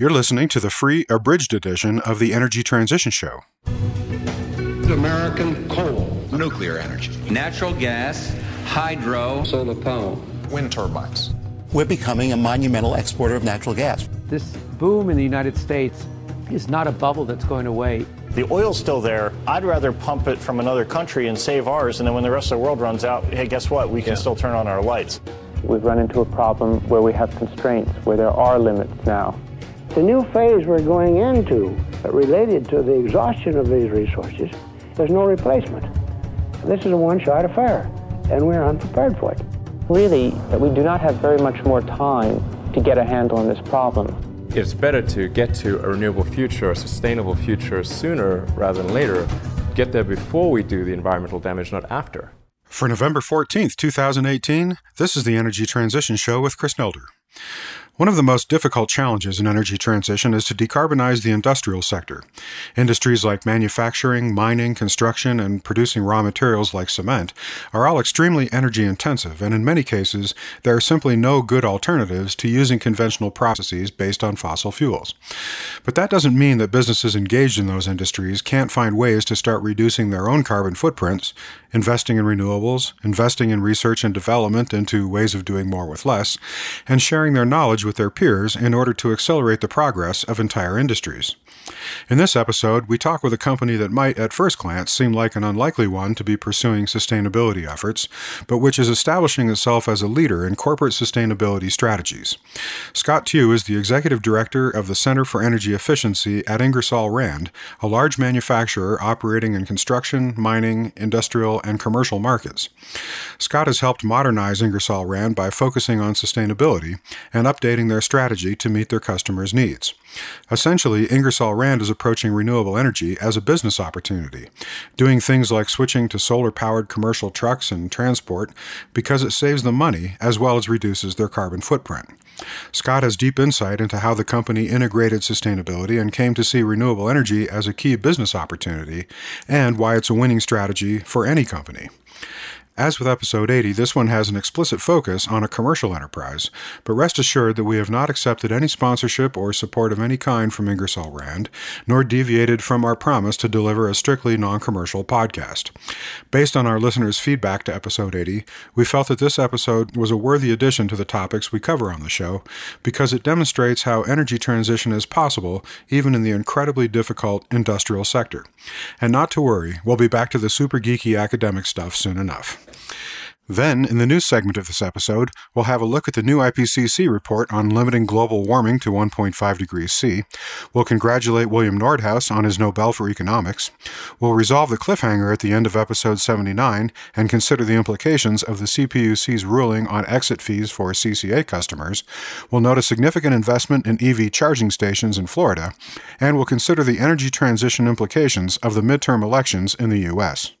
You're listening to the free abridged edition of the Energy Transition Show. American coal, nuclear energy, natural gas, hydro, solar power, wind turbines. We're becoming a monumental exporter of natural gas. This boom in the United States is not a bubble that's going away. The oil's still there. I'd rather pump it from another country and save ours, and then when the rest of the world runs out, hey, guess what? We can yeah. still turn on our lights. We've run into a problem where we have constraints, where there are limits now. The new phase we're going into, related to the exhaustion of these resources, there's no replacement. This is a one-shot affair, and we're unprepared for it. Really, we do not have very much more time to get a handle on this problem. It's better to get to a renewable future, a sustainable future sooner rather than later. Get there before we do the environmental damage, not after. For November 14th, 2018, this is the Energy Transition Show with Chris Nelder. One of the most difficult challenges in energy transition is to decarbonize the industrial sector. Industries like manufacturing, mining, construction, and producing raw materials like cement are all extremely energy intensive, and in many cases, there are simply no good alternatives to using conventional processes based on fossil fuels. But that doesn't mean that businesses engaged in those industries can't find ways to start reducing their own carbon footprints, investing in renewables, investing in research and development into ways of doing more with less, and sharing their knowledge with their peers in order to accelerate the progress of entire industries. In this episode, we talk with a company that might, at first glance, seem like an unlikely one to be pursuing sustainability efforts, but which is establishing itself as a leader in corporate sustainability strategies. Scott Tew is the executive director of the Center for Energy Efficiency at Ingersoll Rand, a large manufacturer operating in construction, mining, industrial, and commercial markets. Scott has helped modernize Ingersoll Rand by focusing on sustainability and updating their strategy to meet their customers' needs. Essentially, Ingersoll Rand is approaching renewable energy as a business opportunity, doing things like switching to solar powered commercial trucks and transport because it saves them money as well as reduces their carbon footprint. Scott has deep insight into how the company integrated sustainability and came to see renewable energy as a key business opportunity and why it's a winning strategy for any company. As with episode 80, this one has an explicit focus on a commercial enterprise, but rest assured that we have not accepted any sponsorship or support of any kind from Ingersoll Rand, nor deviated from our promise to deliver a strictly non commercial podcast. Based on our listeners' feedback to episode 80, we felt that this episode was a worthy addition to the topics we cover on the show because it demonstrates how energy transition is possible even in the incredibly difficult industrial sector. And not to worry, we'll be back to the super geeky academic stuff soon enough. Then, in the news segment of this episode, we'll have a look at the new IPCC report on limiting global warming to 1.5 degrees C. We'll congratulate William Nordhaus on his Nobel for Economics. We'll resolve the cliffhanger at the end of episode 79 and consider the implications of the CPUC's ruling on exit fees for CCA customers. We'll note a significant investment in EV charging stations in Florida. And we'll consider the energy transition implications of the midterm elections in the U.S.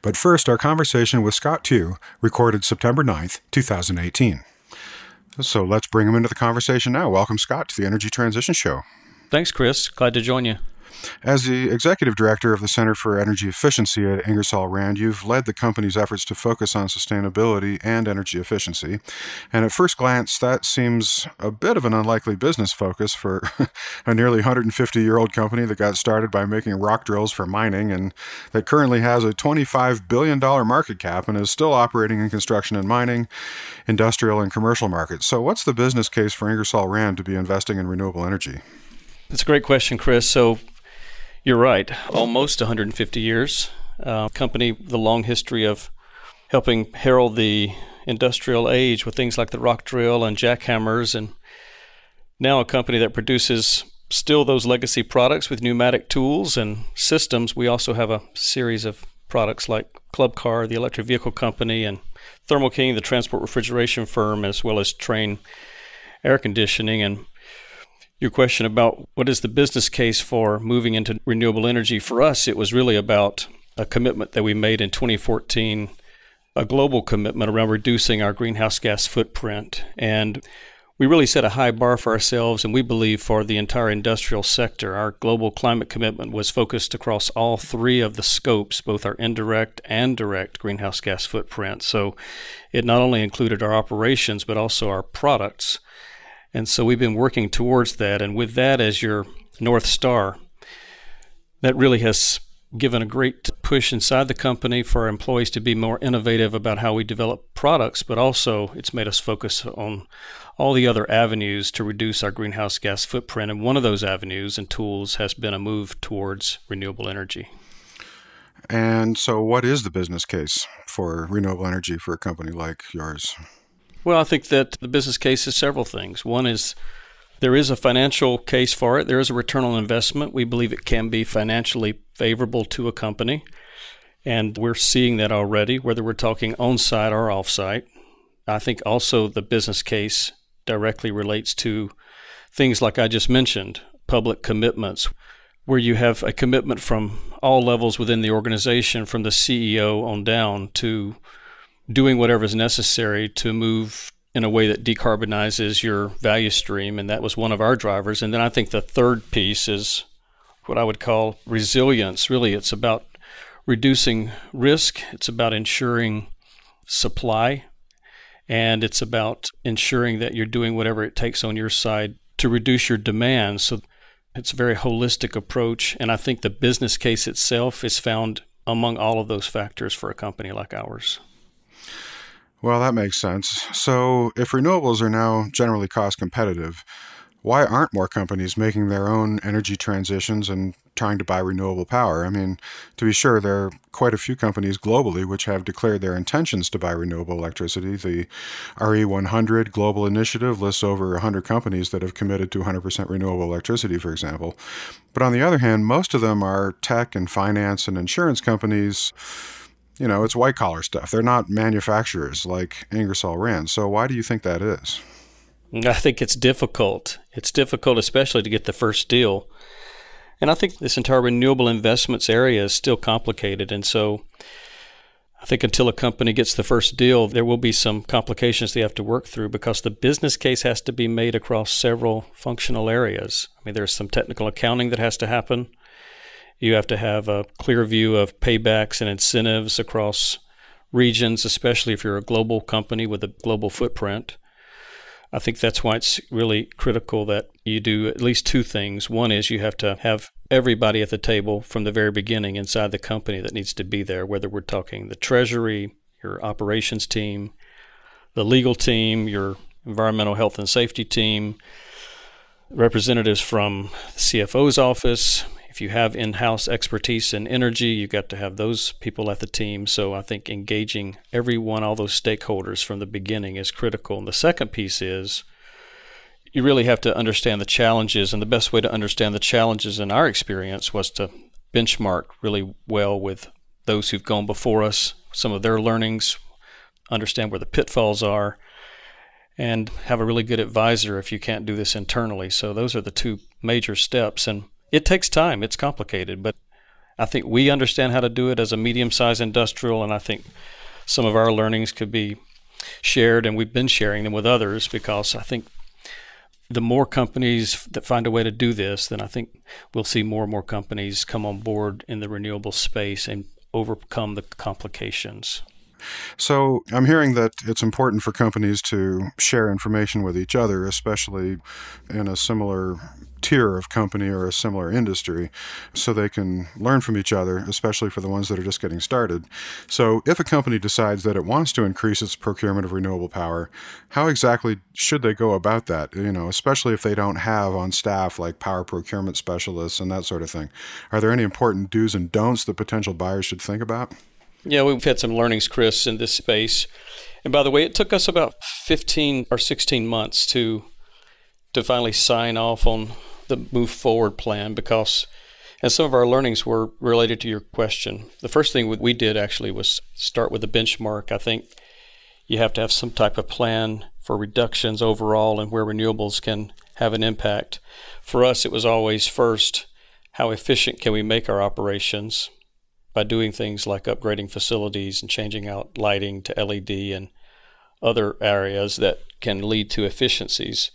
But first, our conversation with Scott Tew, recorded September 9th, 2018. So let's bring him into the conversation now. Welcome, Scott, to the Energy Transition Show. Thanks, Chris. Glad to join you. As the executive director of the Center for Energy Efficiency at Ingersoll Rand, you've led the company's efforts to focus on sustainability and energy efficiency. And at first glance, that seems a bit of an unlikely business focus for a nearly 150 year old company that got started by making rock drills for mining and that currently has a $25 billion market cap and is still operating in construction and mining, industrial, and commercial markets. So, what's the business case for Ingersoll Rand to be investing in renewable energy? That's a great question, Chris. So, you're right. Almost 150 years. Uh, company, the long history of helping herald the industrial age with things like the rock drill and jackhammers, and now a company that produces still those legacy products with pneumatic tools and systems. We also have a series of products like Club Car, the electric vehicle company, and Thermo King, the transport refrigeration firm, as well as Trane air conditioning. And your question about what is the business case for moving into renewable energy, for us, it was really about a commitment that we made in 2014, a global commitment around reducing our greenhouse gas footprint. And we really set a high bar for ourselves, and we believe for the entire industrial sector. Our global climate commitment was focused across all three of the scopes, both our indirect and direct greenhouse gas footprint. So it not only included our operations, but also our products. And so we've been working towards that. And with that as your North Star, that really has given a great push inside the company for our employees to be more innovative about how we develop products, but also it's made us focus on all the other avenues to reduce our greenhouse gas footprint. And one of those avenues and tools has been a move towards renewable energy. And so, what is the business case for renewable energy for a company like yours? Well, I think that the business case is several things. One is there is a financial case for it. There is a return on investment. We believe it can be financially favorable to a company. And we're seeing that already, whether we're talking on site or off site. I think also the business case directly relates to things like I just mentioned public commitments, where you have a commitment from all levels within the organization, from the CEO on down, to doing whatever is necessary to move in a way that decarbonizes your value stream. And that was one of our drivers. And then I think the third piece is what I would call resilience. Really, it's about reducing risk, it's about ensuring supply, and it's about ensuring that you're doing whatever it takes on your side to reduce your demand. So it's a very holistic approach. And I think the business case itself is found among all of those factors for a company like ours. Well, that makes sense. So, if renewables are now generally cost competitive, why aren't more companies making their own energy transitions and trying to buy renewable power? I mean, to be sure, there are quite a few companies globally which have declared their intentions to buy renewable electricity. The RE100 Global Initiative lists over 100 companies that have committed to 100% renewable electricity, for example. But on the other hand, most of them are tech and finance and insurance companies you know, it's white collar stuff. They're not manufacturers like Ingersoll Rand. So why do you think that is? I think it's difficult. It's difficult, especially to get the first deal. And I think this entire renewable investments area is still complicated. And so I think until a company gets the first deal, there will be some complications they have to work through because the business case has to be made across several functional areas. I mean, there's some technical accounting that has to happen. You have to have a clear view of paybacks and incentives across regions, especially if you're a global company with a global footprint. I think that's why it's really critical that you do at least two things. One is you have to have everybody at the table from the very beginning inside the company that needs to be there, whether we're talking the treasury, your operations team, the legal team, your environmental health and safety team, representatives from the CFO's office, if you have in-house expertise and energy, you've got to have those people at the team. So I think engaging everyone, all those stakeholders from the beginning is critical. And the second piece is you really have to understand the challenges. And the best way to understand the challenges in our experience was to benchmark really well with those who've gone before us, some of their learnings, understand where the pitfalls are, and have a really good advisor if you can't do this internally. So those are the two major steps. And it takes time. It's complicated, but I think we understand how to do it as a medium-sized industrial, and I think some of our learnings could be shared, and we've been sharing them with others because I think the more companies that find a way to do this, then I think we'll see more and more companies come on board in the renewable space and overcome the complications. So I'm hearing that it's important for companies to share information with each other, especially in a similar tier of company or a similar industry so they can learn from each other, especially for the ones that are just getting started. So, if a company decides that it wants to increase its procurement of renewable power, how exactly should they go about that? You know, especially if they don't have on staff like power procurement specialists and that sort of thing. Are there any important do's and don'ts that potential buyers should think about? Yeah, we've had some learnings, Chris, in this space. And by the way, it took us about 15 or 16 months to to finally sign off on the move forward plan because and some of our learnings were related to your question. The first thing we did actually was start with a benchmark. I think you have to have some type of plan for reductions overall and where renewables can have an impact. For us, it was always first, how efficient can we make our operations? By doing things like upgrading facilities and changing out lighting to LED and other areas that can lead to efficiencies.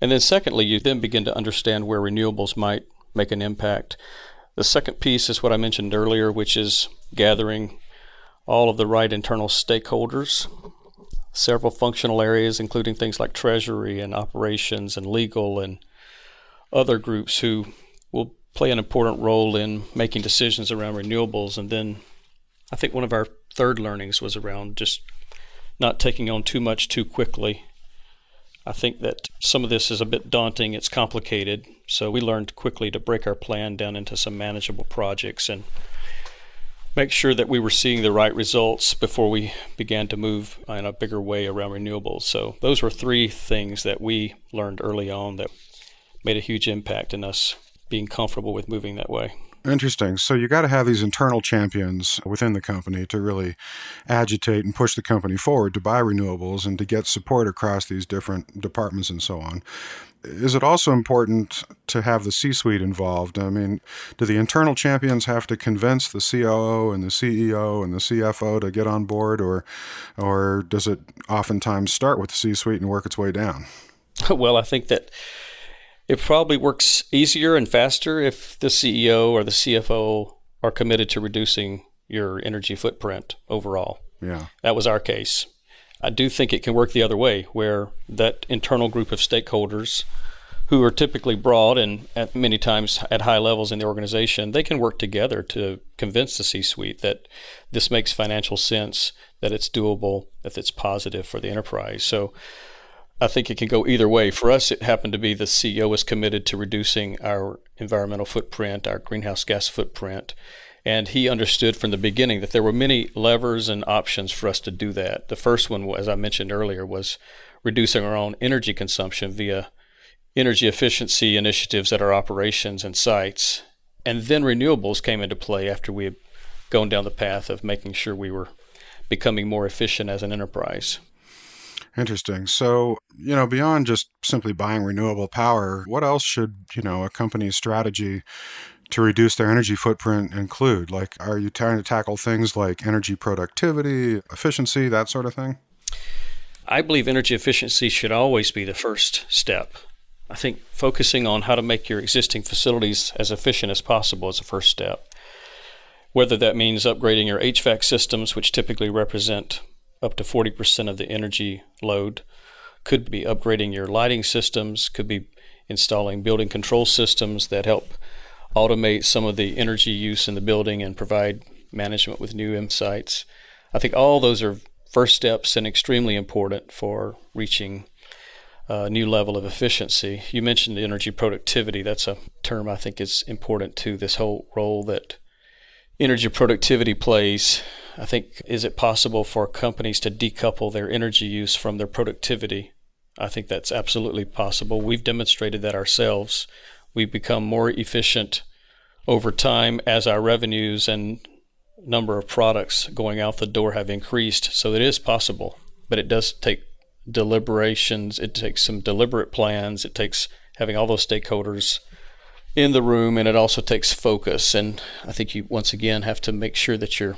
And then, secondly, you then begin to understand where renewables might make an impact. The second piece is what I mentioned earlier, which is gathering all of the right internal stakeholders several functional areas, including things like treasury and operations and legal and other groups who will play an important role in making decisions around renewables. And then I think one of our third learnings was around just not taking on too much too quickly. I think that some of this is a bit daunting, it's complicated. So we learned quickly to break our plan down into some manageable projects and make sure that we were seeing the right results before we began to move in a bigger way around renewables. So those were three things that we learned early on that made a huge impact in us being comfortable with moving that way. Interesting. So you got to have these internal champions within the company to really agitate and push the company forward to buy renewables and to get support across these different departments and so on. Is it also important to have the C suite involved? I mean, do the internal champions have to convince the COO and the CEO and the CFO to get on board, or, or does it oftentimes start with the C suite and work its way down? Well, I think that it probably works easier and faster if the CEO or the CFO are committed to reducing your energy footprint overall. Yeah. That was our case. I do think it can work the other way, where that internal group of stakeholders who are typically broad and at many times at high levels in the organization, they can work together to convince the C suite that this makes financial sense, that it's doable, that it's positive for the enterprise. So I think it can go either way. For us, it happened to be the CEO was committed to reducing our environmental footprint, our greenhouse gas footprint. And he understood from the beginning that there were many levers and options for us to do that. The first one, as I mentioned earlier, was reducing our own energy consumption via energy efficiency initiatives at our operations and sites. And then renewables came into play after we had gone down the path of making sure we were becoming more efficient as an enterprise. Interesting. So, you know, beyond just simply buying renewable power, what else should, you know, a company's strategy to reduce their energy footprint include? Like, are you trying to tackle things like energy productivity, efficiency, that sort of thing? I believe energy efficiency should always be the first step. I think focusing on how to make your existing facilities as efficient as possible is the first step. Whether that means upgrading your HVAC systems, which typically represent up to 40% of the energy load. Could be upgrading your lighting systems, could be installing building control systems that help automate some of the energy use in the building and provide management with new insights. I think all those are first steps and extremely important for reaching a new level of efficiency. You mentioned energy productivity. That's a term I think is important to this whole role that energy productivity plays. I think, is it possible for companies to decouple their energy use from their productivity? I think that's absolutely possible. We've demonstrated that ourselves. We've become more efficient over time as our revenues and number of products going out the door have increased. So it is possible, but it does take deliberations. It takes some deliberate plans. It takes having all those stakeholders in the room, and it also takes focus. And I think you once again have to make sure that you're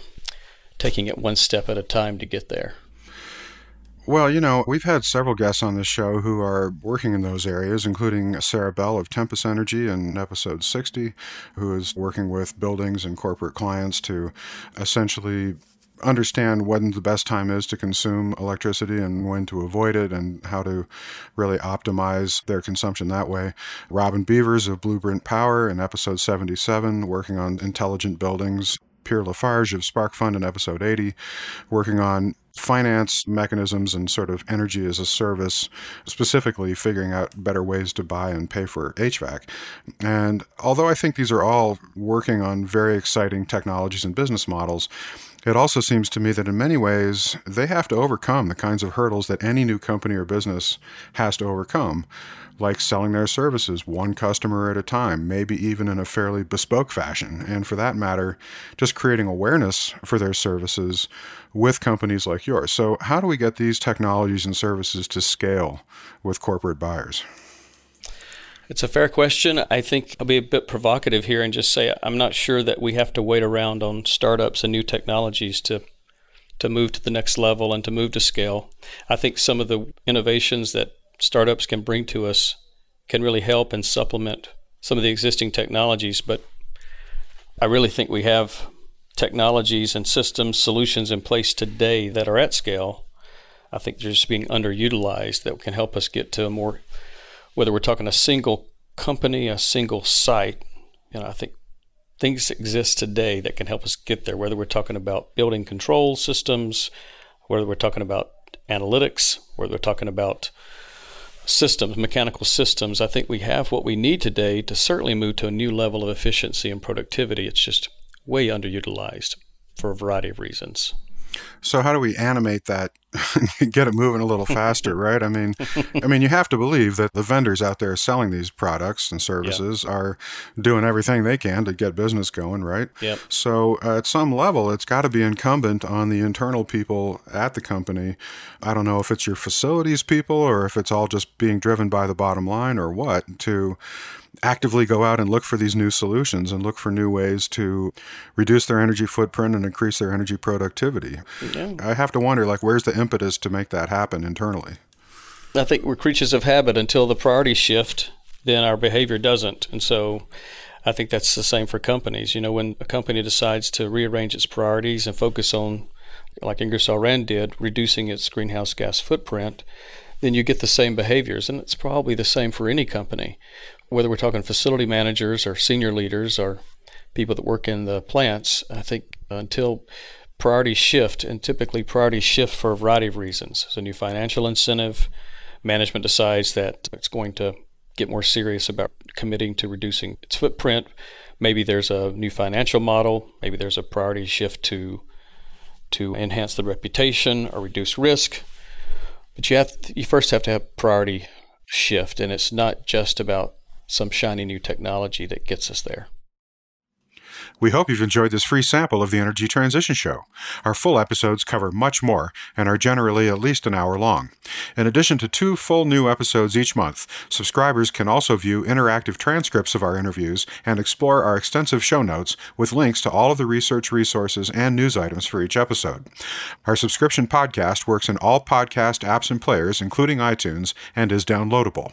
taking it one step at a time to get there. Well, you know, we've had several guests on this show who are working in those areas, including Sarah Bell of Tempus Energy in episode 60, who is working with buildings and corporate clients to essentially understand when the best time is to consume electricity and when to avoid it and how to really optimize their consumption that way. Robin Beavers of Blueprint Power in episode 77, working on intelligent buildings. Pierre Lafarge of SparkFund in episode 80, working on finance mechanisms and sort of energy as a service, specifically figuring out better ways to buy and pay for HVAC. And although I think these are all working on very exciting technologies and business models, it also seems to me that in many ways they have to overcome the kinds of hurdles that any new company or business has to overcome, like selling their services one customer at a time, maybe even in a fairly bespoke fashion. And for that matter, just creating awareness for their services with companies like yours. So, how do we get these technologies and services to scale with corporate buyers? It's a fair question. I think I'll be a bit provocative here and just say I'm not sure that we have to wait around on startups and new technologies to to move to the next level and to move to scale. I think some of the innovations that startups can bring to us can really help and supplement some of the existing technologies, but I really think we have technologies and systems solutions in place today that are at scale I think they're just being underutilized that can help us get to a more, whether we're talking a single company, a single site, you know, I think things exist today that can help us get there, whether we're talking about building control systems, whether we're talking about analytics, whether we're talking about systems, mechanical systems. I think we have what we need today to certainly move to a new level of efficiency and productivity. It's just way underutilized for a variety of reasons. So how do we animate that, get it moving a little faster, right? I mean, I mean, you have to believe that the vendors out there selling these products and services yep. are doing everything they can to get business going, right? Yep. So uh, at some level, it's got to be incumbent on the internal people at the company. I don't know if it's your facilities people or if it's all just being driven by the bottom line or what to actively go out and look for these new solutions and look for new ways to reduce their energy footprint and increase their energy productivity. Yeah. I have to wonder, like, where's the impetus to make that happen internally? I think we're creatures of habit until the priorities shift, then our behavior doesn't. And so I think that's the same for companies. You know, when a company decides to rearrange its priorities and focus on, like Ingersoll Rand did, reducing its greenhouse gas footprint, then you get the same behaviors. And it's probably the same for any company whether we're talking facility managers or senior leaders or people that work in the plants, I think until priorities shift, and typically priorities shift for a variety of reasons. There's a new financial incentive. Management decides that it's going to get more serious about committing to reducing its footprint. Maybe there's a new financial model. Maybe there's a priority shift to to enhance the reputation or reduce risk. But you have you first have to have priority shift, and it's not just about some shiny new technology that gets us there. We hope you've enjoyed this free sample of the Energy Transition Show. Our full episodes cover much more and are generally at least an hour long. In addition to two full new episodes each month, subscribers can also view interactive transcripts of our interviews and explore our extensive show notes with links to all of the research resources and news items for each episode. Our subscription podcast works in all podcast apps and players, including iTunes, and is downloadable.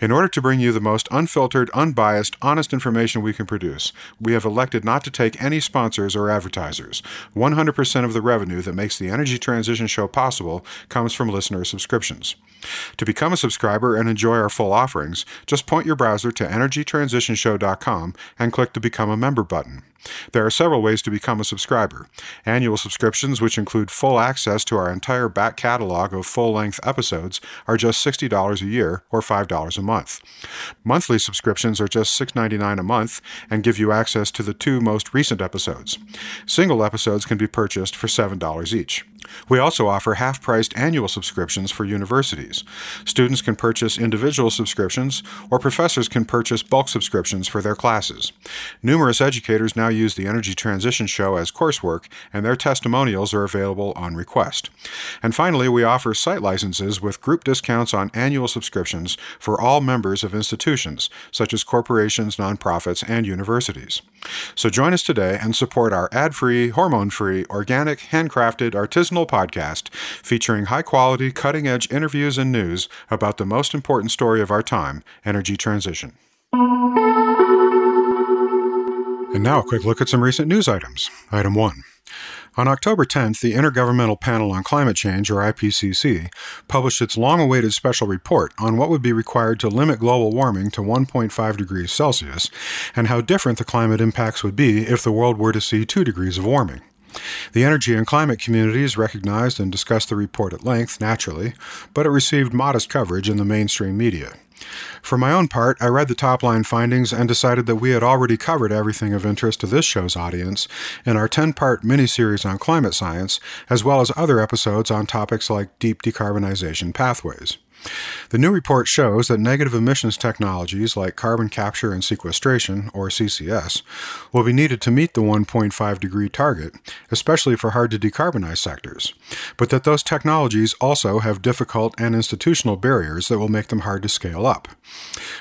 In order to bring you the most unfiltered, unbiased, honest information we can produce, we have elected not to take any sponsors or advertisers. 100% of the revenue that makes the Energy Transition Show possible comes from listener subscriptions. To become a subscriber and enjoy our full offerings, just point your browser to energytransitionshow.com and click the Become a Member button. There are several ways to become a subscriber. Annual subscriptions, which include full access to our entire back catalog of full length episodes, are just $60 a year or $5 a month. Monthly subscriptions are just $6.99 a month and give you access to the two most recent episodes. Single episodes can be purchased for $7 each. We also offer half priced annual subscriptions for universities. Students can purchase individual subscriptions, or professors can purchase bulk subscriptions for their classes. Numerous educators now use the Energy Transition Show as coursework, and their testimonials are available on request. And finally, we offer site licenses with group discounts on annual subscriptions for all members of institutions, such as corporations, nonprofits, and universities. So join us today and support our ad free, hormone free, organic, handcrafted, artisanal podcast featuring high quality, cutting edge interviews and news about the most important story of our time energy transition. And now a quick look at some recent news items. Item 1. On October 10th, the Intergovernmental Panel on Climate Change, or IPCC, published its long awaited special report on what would be required to limit global warming to 1.5 degrees Celsius and how different the climate impacts would be if the world were to see 2 degrees of warming. The energy and climate communities recognized and discussed the report at length, naturally, but it received modest coverage in the mainstream media. For my own part, I read the top line findings and decided that we had already covered everything of interest to this show's audience in our 10 part mini-series on climate science, as well as other episodes on topics like deep decarbonization pathways. The new report shows that negative emissions technologies like carbon capture and sequestration, or CCS, will be needed to meet the 1.5 degree target, especially for hard to decarbonize sectors, but that those technologies also have difficult and institutional barriers that will make them hard to scale up.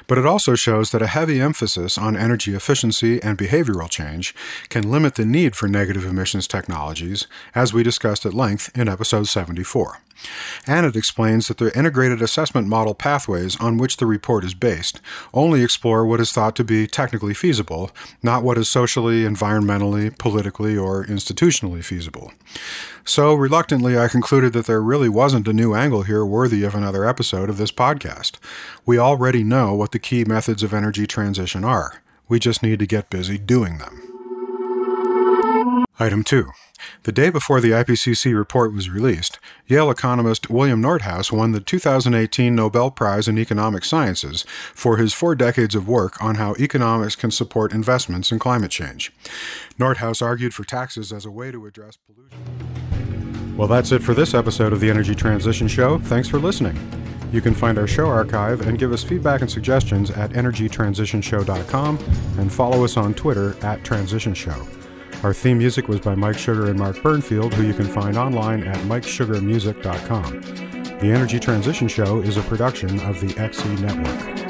But it also shows that a heavy emphasis on energy efficiency and behavioral change can limit the need for negative emissions technologies, as we discussed at length in episode 74. And it explains that the integrated assessment model pathways on which the report is based only explore what is thought to be technically feasible, not what is socially, environmentally, politically, or institutionally feasible. So, reluctantly, I concluded that there really wasn't a new angle here worthy of another episode of this podcast. We already know what the key methods of energy transition are. We just need to get busy doing them. Item 2. The day before the IPCC report was released, Yale economist William Nordhaus won the 2018 Nobel Prize in Economic Sciences for his four decades of work on how economics can support investments in climate change. Nordhaus argued for taxes as a way to address pollution. Well, that's it for this episode of the Energy Transition Show. Thanks for listening. You can find our show archive and give us feedback and suggestions at energytransitionshow.com and follow us on Twitter at Transition Show. Our theme music was by Mike Sugar and Mark Burnfield, who you can find online at MikeSugarMusic.com. The Energy Transition Show is a production of the XE Network.